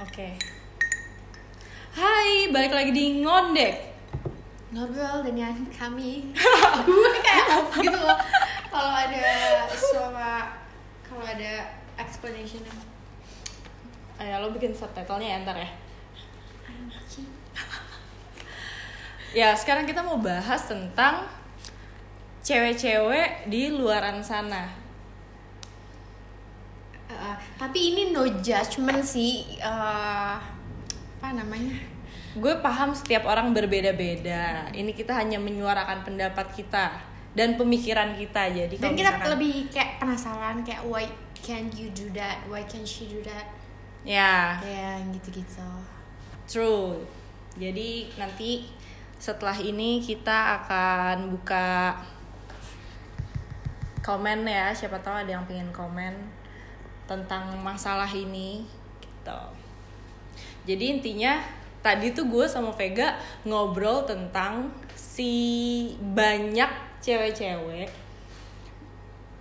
Oke. Hai, balik lagi di Ngondek. ngobrol dengan kami gue kayak off gitu loh kalau ada suara kalau ada explanation Ayo, lo bikin subtitlenya ya ntar ya. Ya, sekarang kita mau bahas tentang cewek-cewek di luaran sana. Tapi ini no judgment sih uh, apa namanya Gue paham setiap orang berbeda-beda. Ini kita hanya menyuarakan pendapat kita dan pemikiran kita. Jadi dan kita misalkan- lebih kayak penasaran kayak why can't you do that why can't she do that ya kayak gitu-gitu True. Jadi nanti setelah ini kita akan buka komen ya. Siapa tahu ada yang pengen komen tentang masalah ini gitu. Jadi intinya tadi tuh gue sama Vega ngobrol tentang si banyak cewek-cewek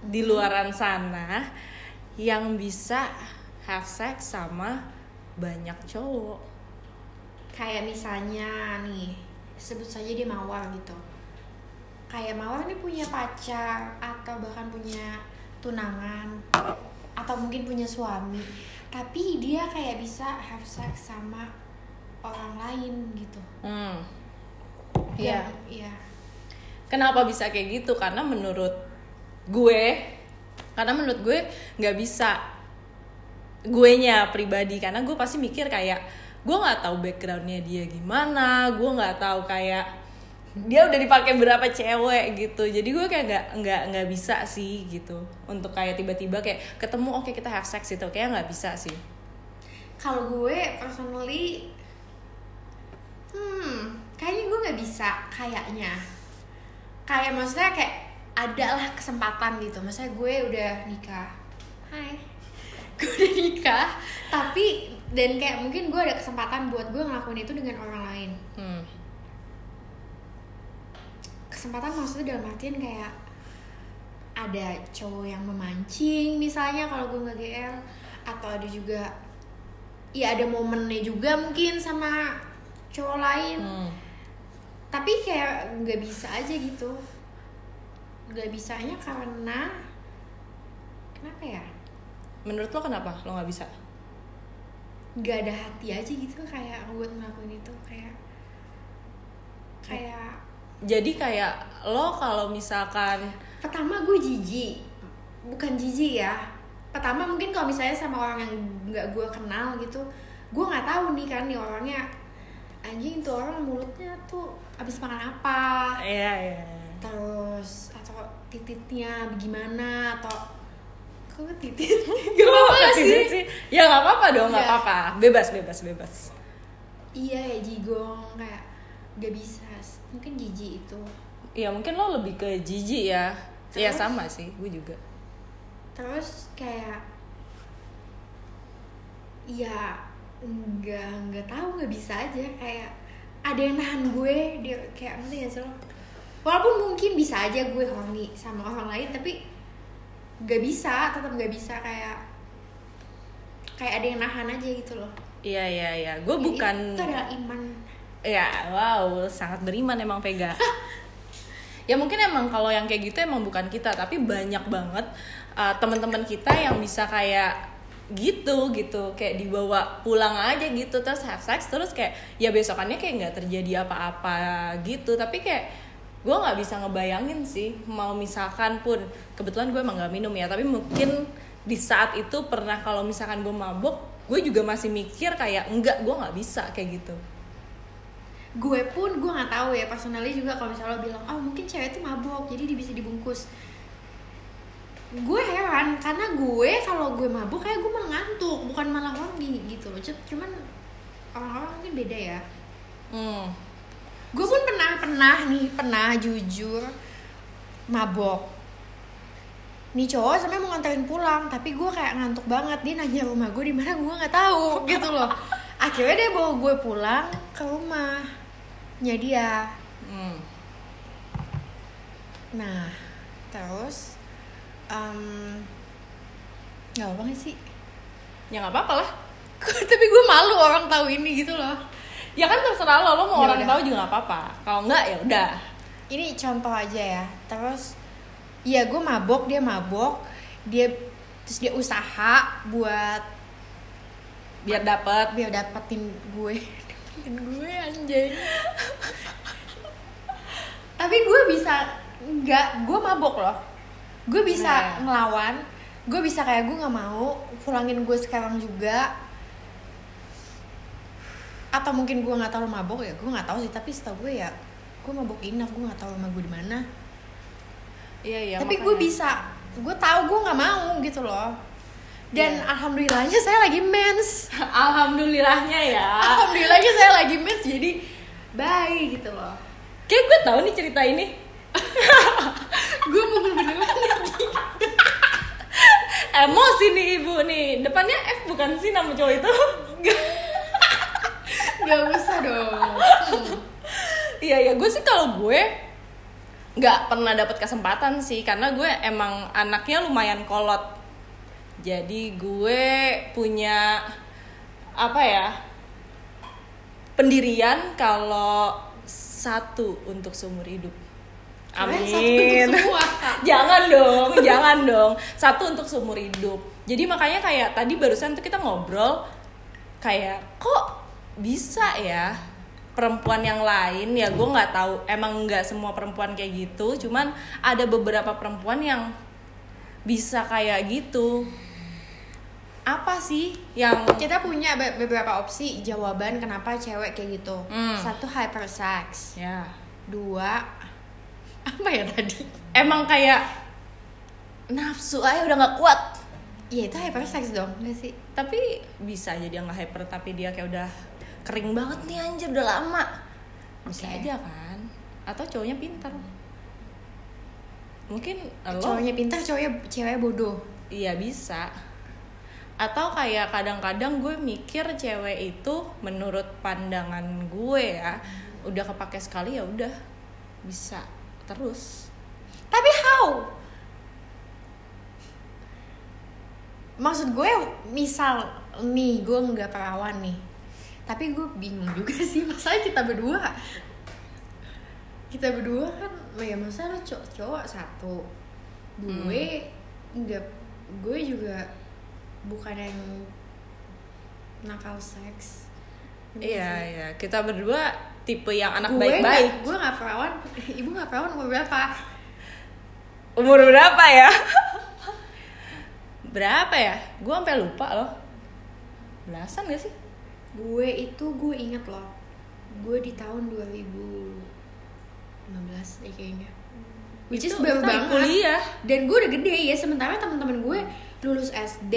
di luaran sana yang bisa have sex sama banyak cowok. kayak misalnya nih sebut saja dia mawar gitu kayak mawar ini punya pacar atau bahkan punya tunangan atau mungkin punya suami tapi dia kayak bisa have sex sama orang lain gitu Hmm. Iya, Iya. iya Kenapa bisa kayak gitu? Karena menurut gue, karena menurut gue nggak bisa gue nya pribadi karena gue pasti mikir kayak gue nggak tahu backgroundnya dia gimana, gue nggak tahu kayak dia udah dipakai berapa cewek gitu. Jadi gue kayak nggak nggak nggak bisa sih gitu. Untuk kayak tiba-tiba kayak ketemu oke kita have sex gitu. Kayak nggak bisa sih. Kalau gue personally hmm kayaknya gue nggak bisa kayaknya. Kayak maksudnya kayak ada lah kesempatan gitu. Maksudnya gue udah nikah. Hai. Gue udah nikah tapi dan kayak mungkin gue ada kesempatan buat gue ngelakuin itu dengan orang lain. Hmm. Kesempatan maksudnya dalam artian kayak ada cowok yang memancing misalnya kalau gue nggak GL atau ada juga ya ada momennya juga mungkin sama cowok lain. Hmm. tapi kayak nggak bisa aja gitu. Nggak bisanya karena kenapa ya? Menurut lo kenapa lo nggak bisa? Nggak ada hati aja gitu kayak buat ngelakuin itu kayak kayak jadi kayak lo kalau misalkan pertama gue jijik bukan jijik ya pertama mungkin kalau misalnya sama orang yang nggak gue kenal gitu gue nggak tahu nih kan nih orangnya anjing tuh orang mulutnya tuh abis makan apa Iya, iya. terus atau tititnya gimana atau kok titit Gak apa-apa sih. Ya gak apa-apa dong, gak Iya. apa-apa. Bebas, bebas, bebas. iya ya jigong kayak gak bisa mungkin jijik itu Ya mungkin lo lebih ke jijik ya. Ya Terus? sama sih, gue juga. terus kayak ya nggak nggak tahu nggak bisa aja kayak ada yang nahan gue dia kayak ngerti gak sih lo walaupun mungkin bisa aja gue horny sama orang lain tapi nggak bisa tetap nggak bisa kayak kayak ada yang nahan aja gitu loh Iya, iya, iya. Gue Ya, bukan... itu adalah iman Ya, wow, sangat beriman emang Vega. ya mungkin emang kalau yang kayak gitu emang bukan kita, tapi banyak banget uh, teman-teman kita yang bisa kayak gitu gitu. Kayak dibawa pulang aja gitu terus have sex terus kayak ya besokannya kayak nggak terjadi apa-apa gitu. Tapi kayak gue nggak bisa ngebayangin sih mau misalkan pun kebetulan gue emang nggak minum ya tapi mungkin di saat itu pernah kalau misalkan gue mabok gue juga masih mikir kayak enggak gue nggak bisa kayak gitu gue pun gue nggak tahu ya personally juga kalau misalnya lo bilang oh mungkin cewek itu mabok jadi dia bisa dibungkus. Gue heran karena gue kalau gue mabuk kayak gue malah ngantuk bukan malah horny gitu loh. Cuman orang-orang mungkin beda ya. Hmm. gue pun pernah pernah nih pernah jujur mabok. Nih cowok sampai mau nganterin pulang tapi gue kayak ngantuk banget. Dia nanya rumah gue di mana gue nggak tahu gitu loh. Akhirnya dia bawa gue pulang ke rumahnya dia. Hmm. nah terus em, nggak apa nggak sih? Ya nggak apa-apa lah. Tapi gue malu orang tahu ini gitu loh. Ya kan terserah lo lo mau Ya orang udah. tahu juga nggak apa-apa. Kalau nggak ya udah. Ini contoh aja ya. Terus ya gue mabok dia mabok. Dia terus dia usaha buat biar dapet. Biar dapetin gue dapetin gue anjay tapi gue bisa nggak gue mabok loh. Gue bisa Nah. ngelawan gue bisa kayak gue nggak mau pulangin gue sekarang juga. Atau mungkin gue nggak tahu lo mabok ya gue nggak tahu sih. Tapi setahu gue ya gue mabok enough gue nggak tahu rumah gue di mana. Iya iya tapi gue bisa gue tahu gue nggak mau gitu loh dan Iya. alhamdulillahnya saya lagi mens. Alhamdulillahnya ya. Alhamdulillahnya saya lagi mens jadi bye gitu loh. Kayak gue tahu nih cerita ini. Gue mau bener-bener lagi emosi nih ibu nih. Depannya F bukan sih nama cowok itu. Nggak usah dong. Iya ya gue sih kalau gue nggak pernah dapat kesempatan sih karena gue emang anaknya lumayan kolot jadi gue punya apa ya pendirian kalau satu untuk seumur hidup Amin. satu untuk semua, jangan dong, jangan dong. Satu untuk seumur hidup. Jadi makanya kayak tadi barusan tuh kita ngobrol kayak kok bisa ya perempuan yang lain ya gue nggak tahu emang nggak semua perempuan kayak gitu cuman ada beberapa perempuan yang bisa kayak gitu apa sih yang kita punya be- beberapa opsi jawaban kenapa cewek kayak gitu. Hmm. satu hypersex. Ya. Dua apa ya tadi? Emang kayak nafsu aja udah nggak kuat. Ya itu hypersex dong nggak sih? Tapi bisa aja dia nggak hyper tapi dia kayak udah kering banget nih anjir udah lama. Bisa Oke. aja kan? Atau cowoknya pintar. Mungkin lo cowoknya pintar cowoknya cewek bodoh. Iya bisa atau kayak kadang-kadang gue mikir cewek itu menurut pandangan gue ya udah kepake sekali ya udah bisa terus. Tapi how? Maksud gue misal nih gue nggak perawan nih tapi gue bingung juga sih masalah kita berdua. Kita berdua kan ya masa lo cowok cowok satu. Gue nggak gue juga bukan yang nakal seks. Iya iya. Kita berdua tipe yang anak gue baik-baik. gue nggak perawan. Ibu nggak perawan umur berapa? Umur berapa ya? Berapa ya? Gue sampai lupa loh. Belasan gak sih? Gue itu gue inget loh. Gue di tahun 2015 deh kayaknya. Which is baru banget. kuliah. dan gue udah gede ya. Sementara teman-teman gue lulus SD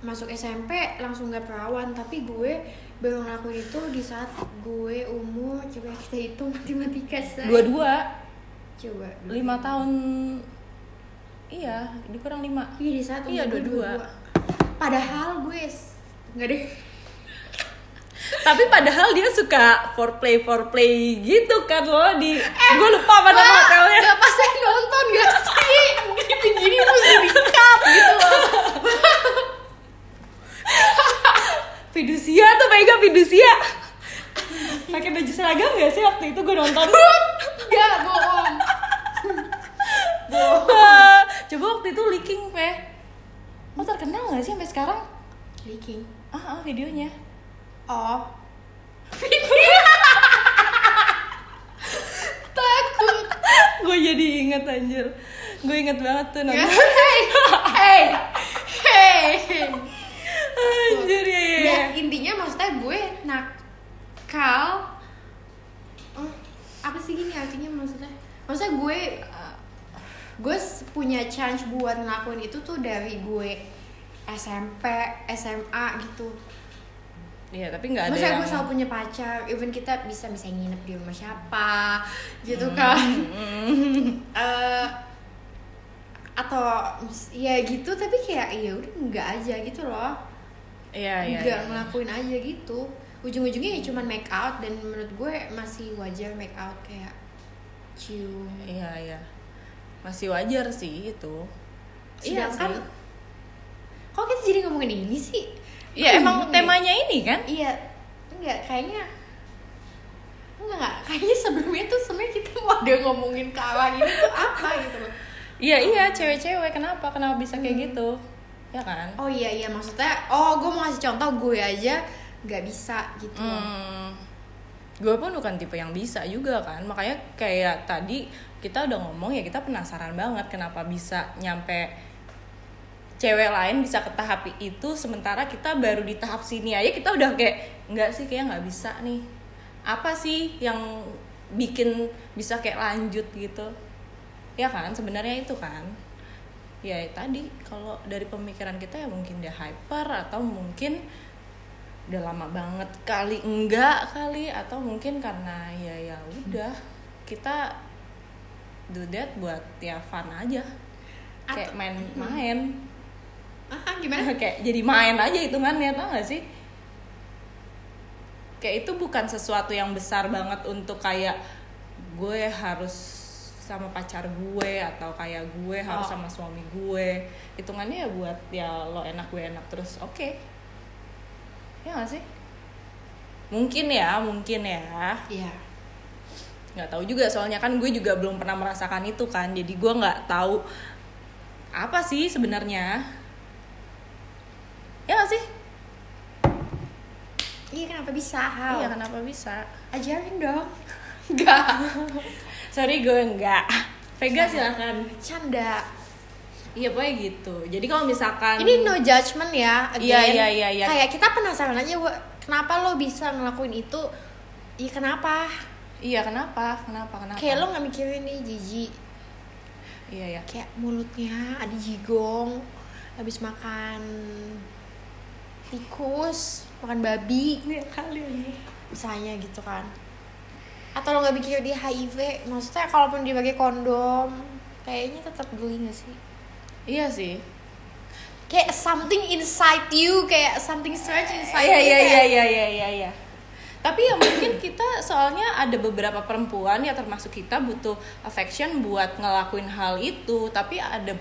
masuk SMP langsung gak perawan tapi gue baru ngelakuin itu di saat gue umur coba kita hitung matematika say. dua-dua coba lima tahun iya dikurang lima iya di saat Iya, umur gue dua-dua. padahal gue nggak deh tapi padahal dia suka foreplay foreplay gitu kan lo di gue lupa Wah, hotelnya Gak pas saya nonton gak sih? Gini-gini mesti di-cut gitu loh fidusia tuh Vega fidusia pakai baju seragam gak sih waktu itu gue nonton? Gak, bohong. Wah, coba waktu itu leaking Ve lo terkenal gak sih sampai sekarang? Leaking. Ah, ah videonya. Oh. Takut. Gue jadi inget anjir. Gue inget banget tuh nonton. Hey Hey Hey anjir ya, ya, Ya ya. intinya maksudnya gue nakal. Oh, Apa sih gini artinya maksudnya? Maksudnya gue uh, Gue punya chance buat ngelakuin itu tuh dari gue SMP, SMA gitu. Iya tapi nggak ada Maksudnya yang gue selalu punya pacar, even kita bisa bisa nginep di rumah siapa, gitu kan? Eh, atau ya gitu, tapi kayak ya udah nggak aja gitu loh, Iya iya. nggak iya. ngelakuin aja gitu. Ujung-ujungnya ya cuman make out dan menurut gue masih wajar make out kayak cium. Iya iya. Masih wajar sih itu. Iya sih. kok kita jadi ngomongin ini sih? ya emang temanya ini kan iya enggak kayaknya enggak enggak kayaknya sebelumnya tuh sebenarnya kita mau ada ngomongin ke arah ini tuh apa gitu loh iya iya cewek-cewek kenapa kenapa bisa kayak gitu ya kan? Oh iya iya maksudnya oh gue mau ngasih contoh gue aja nggak bisa gitu. Hmm, gue pun bukan tipe yang bisa juga kan. Makanya kayak tadi kita udah ngomong ya kita penasaran banget kenapa bisa nyampe cewek lain bisa ke tahap itu sementara kita baru di tahap sini aja kita udah kayak nggak sih kayak nggak bisa nih. Apa sih yang bikin bisa kayak lanjut gitu? Ya kan sebenarnya itu kan ya tadi kalau dari pemikiran kita ya mungkin dia hyper atau mungkin udah lama banget kali enggak kali atau mungkin karena ya ya udah kita do that buat ya fun aja. Kayak main-main ah gimana? Kayak jadi main aja hitungannya tau gak sih? Kayak itu bukan sesuatu yang besar banget untuk kayak gue harus sama pacar gue atau kayak gue harus Oh. sama suami gue. Hitungannya ya buat ya lo enak gue enak terus oke. Ya gak sih? Mungkin ya mungkin ya. Iya. Nggak tahu juga soalnya kan gue juga belum pernah merasakan itu kan. Jadi gue nggak tahu apa sih sebenarnya. Ya gak sih? Iya kenapa bisa? Hal? iya kenapa bisa? Ajarin dong. Enggak sorry gue enggak. Vega silakan. Canda. Iya pokoknya gitu. Jadi kalau misalkan ini no judgment ya again. Iya, iya, iya, iya. kayak kita penasaran aja kenapa lo bisa ngelakuin itu? Iya kenapa? Iya kenapa? Kenapa kenapa? Kayak lo nggak mikirin nih jijik iya ya kayak mulutnya ada jigong habis makan tikus makan babi. Ini kali ini. Misalnya gitu kan atau lo nggak mikir dia HIV maksudnya kalaupun dia pakai kondom kayaknya tetap geli gak sih. Iya sih. Kayak something inside you kayak something strange inside iya you iya iya iya iya iya iya. Tapi ya mungkin kita soalnya ada beberapa perempuan ya termasuk kita butuh affection buat ngelakuin hal itu. Tapi ada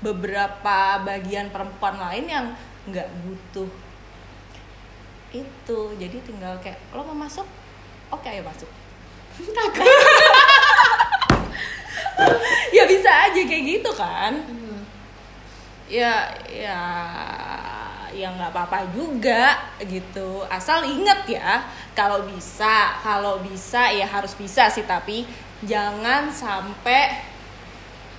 beberapa bagian perempuan lain yang nggak butuh itu. Jadi tinggal kayak lo mau masuk? Oke ayo masuk ya bisa aja kayak gitu kan. Hmm. ya ya ya nggak apa-apa juga gitu. Asal inget ya kalau bisa kalau bisa ya harus bisa sih tapi jangan sampai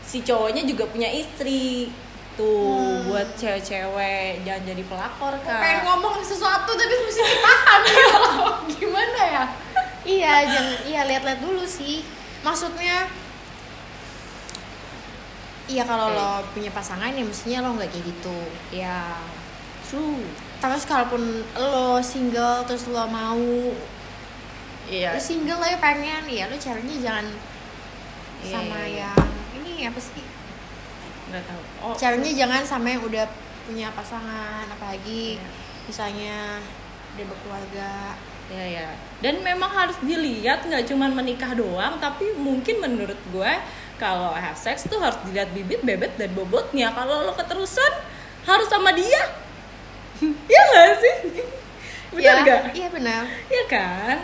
si cowoknya juga punya istri. Tuh buat cewek-cewek jangan jadi pelakor Gue pengen ngomong sesuatu tapi mesti ditahan. Ya gimana ya iya jangan iya lihat-lihat dulu sih. Maksudnya iya kalau Oke. lo punya pasangan ya mestinya lo nggak kayak gitu. Ya true. Terus kalaupun lo single terus lo mau iya. lo single lo ya pengen ya lo caranya jangan Iya, sama iya, iya. yang ini apa sih? Nggak tahu. Oh caranya jangan sama yang udah punya pasangan apalagi Iya. misalnya udah berkeluarga Ya ya. Dan memang harus dilihat nggak cuman menikah doang, tapi mungkin menurut gue kalau have sex tuh harus dilihat bibit, bebet dan bobotnya. Kalau lo keterusan harus sama dia. ya nggak sih? Benar Iya, nggak? iya benar Iya kan?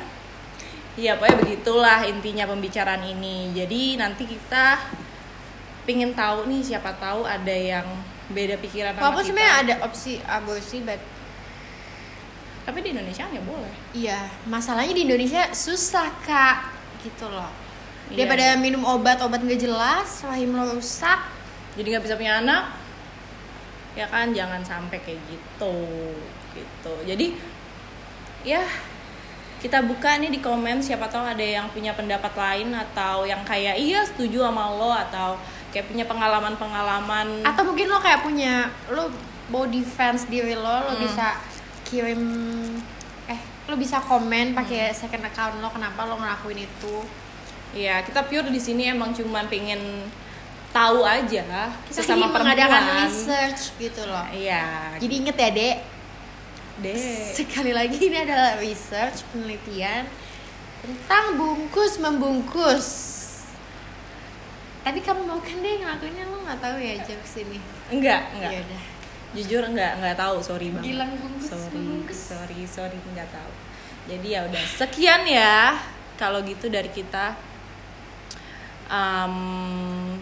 Iya, pokoknya begitulah intinya pembicaraan ini. Jadi nanti kita pingin tahu nih siapa tahu ada yang beda pikiran sama Walaupun kita. sebenarnya ada opsi aborsi, but Tapi di Indonesia nggak boleh. iya masalahnya di Indonesia susah kak, gitu loh. Iya. Daripada minum obat-obat nggak jelas, rahim lo rusak. jadi nggak bisa punya anak ya kan jangan sampai kayak gitu gitu jadi ya kita buka nih di komen siapa tahu ada yang punya pendapat lain atau yang kayak iya setuju sama lo atau kayak punya pengalaman-pengalaman Atau mungkin lo kayak punya lo mau defense diri lo, lo Hmm. bisa kirim eh lo bisa komen pakai second account lo kenapa lo ngelakuin itu. Iya, kita pure di sini emang cuman pengen tahu aja Kita sesama ingin mengadakan perempuan. research gitu loh. Iya, Jadi inget ya dek, deh. sekali lagi ini adalah research penelitian tentang bungkus membungkus. Tadi kamu mau kan deh ngelakuinnya lo nggak tahu ya jokes ini. Enggak, enggak. Ya udah. Jujur nggak nggak tahu. Sorry banget. Gilang bungkus sorry bungkus. sorry sorry nggak tahu. Jadi ya udah sekian ya kalau gitu dari kita. Am,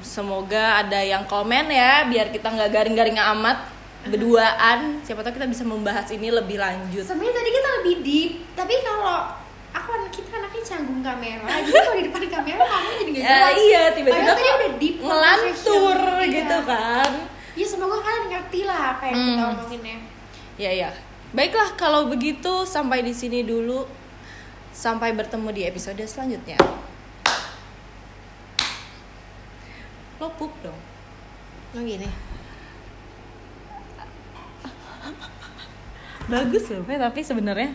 semoga ada yang komen ya biar kita nggak garing-garing amat berduaan. Siapa tahu kita bisa membahas ini lebih lanjut. Sebenarnya tadi kita lebih deep tapi kalau aku anak kita anaknya canggung kamera jadi kalau di depan kamera kamu jadi nggak Ya, jelas. iya tiba-tiba tadi udah deep ngelantur gitu Iya. kan ya semoga kalian ngerti lah apa yang kita Hmm. omongin ya. Ya ya. Baiklah kalau begitu sampai di sini dulu. Sampai bertemu di episode selanjutnya. Lo pup dong. Oh gini. Bagus loh tapi sebenarnya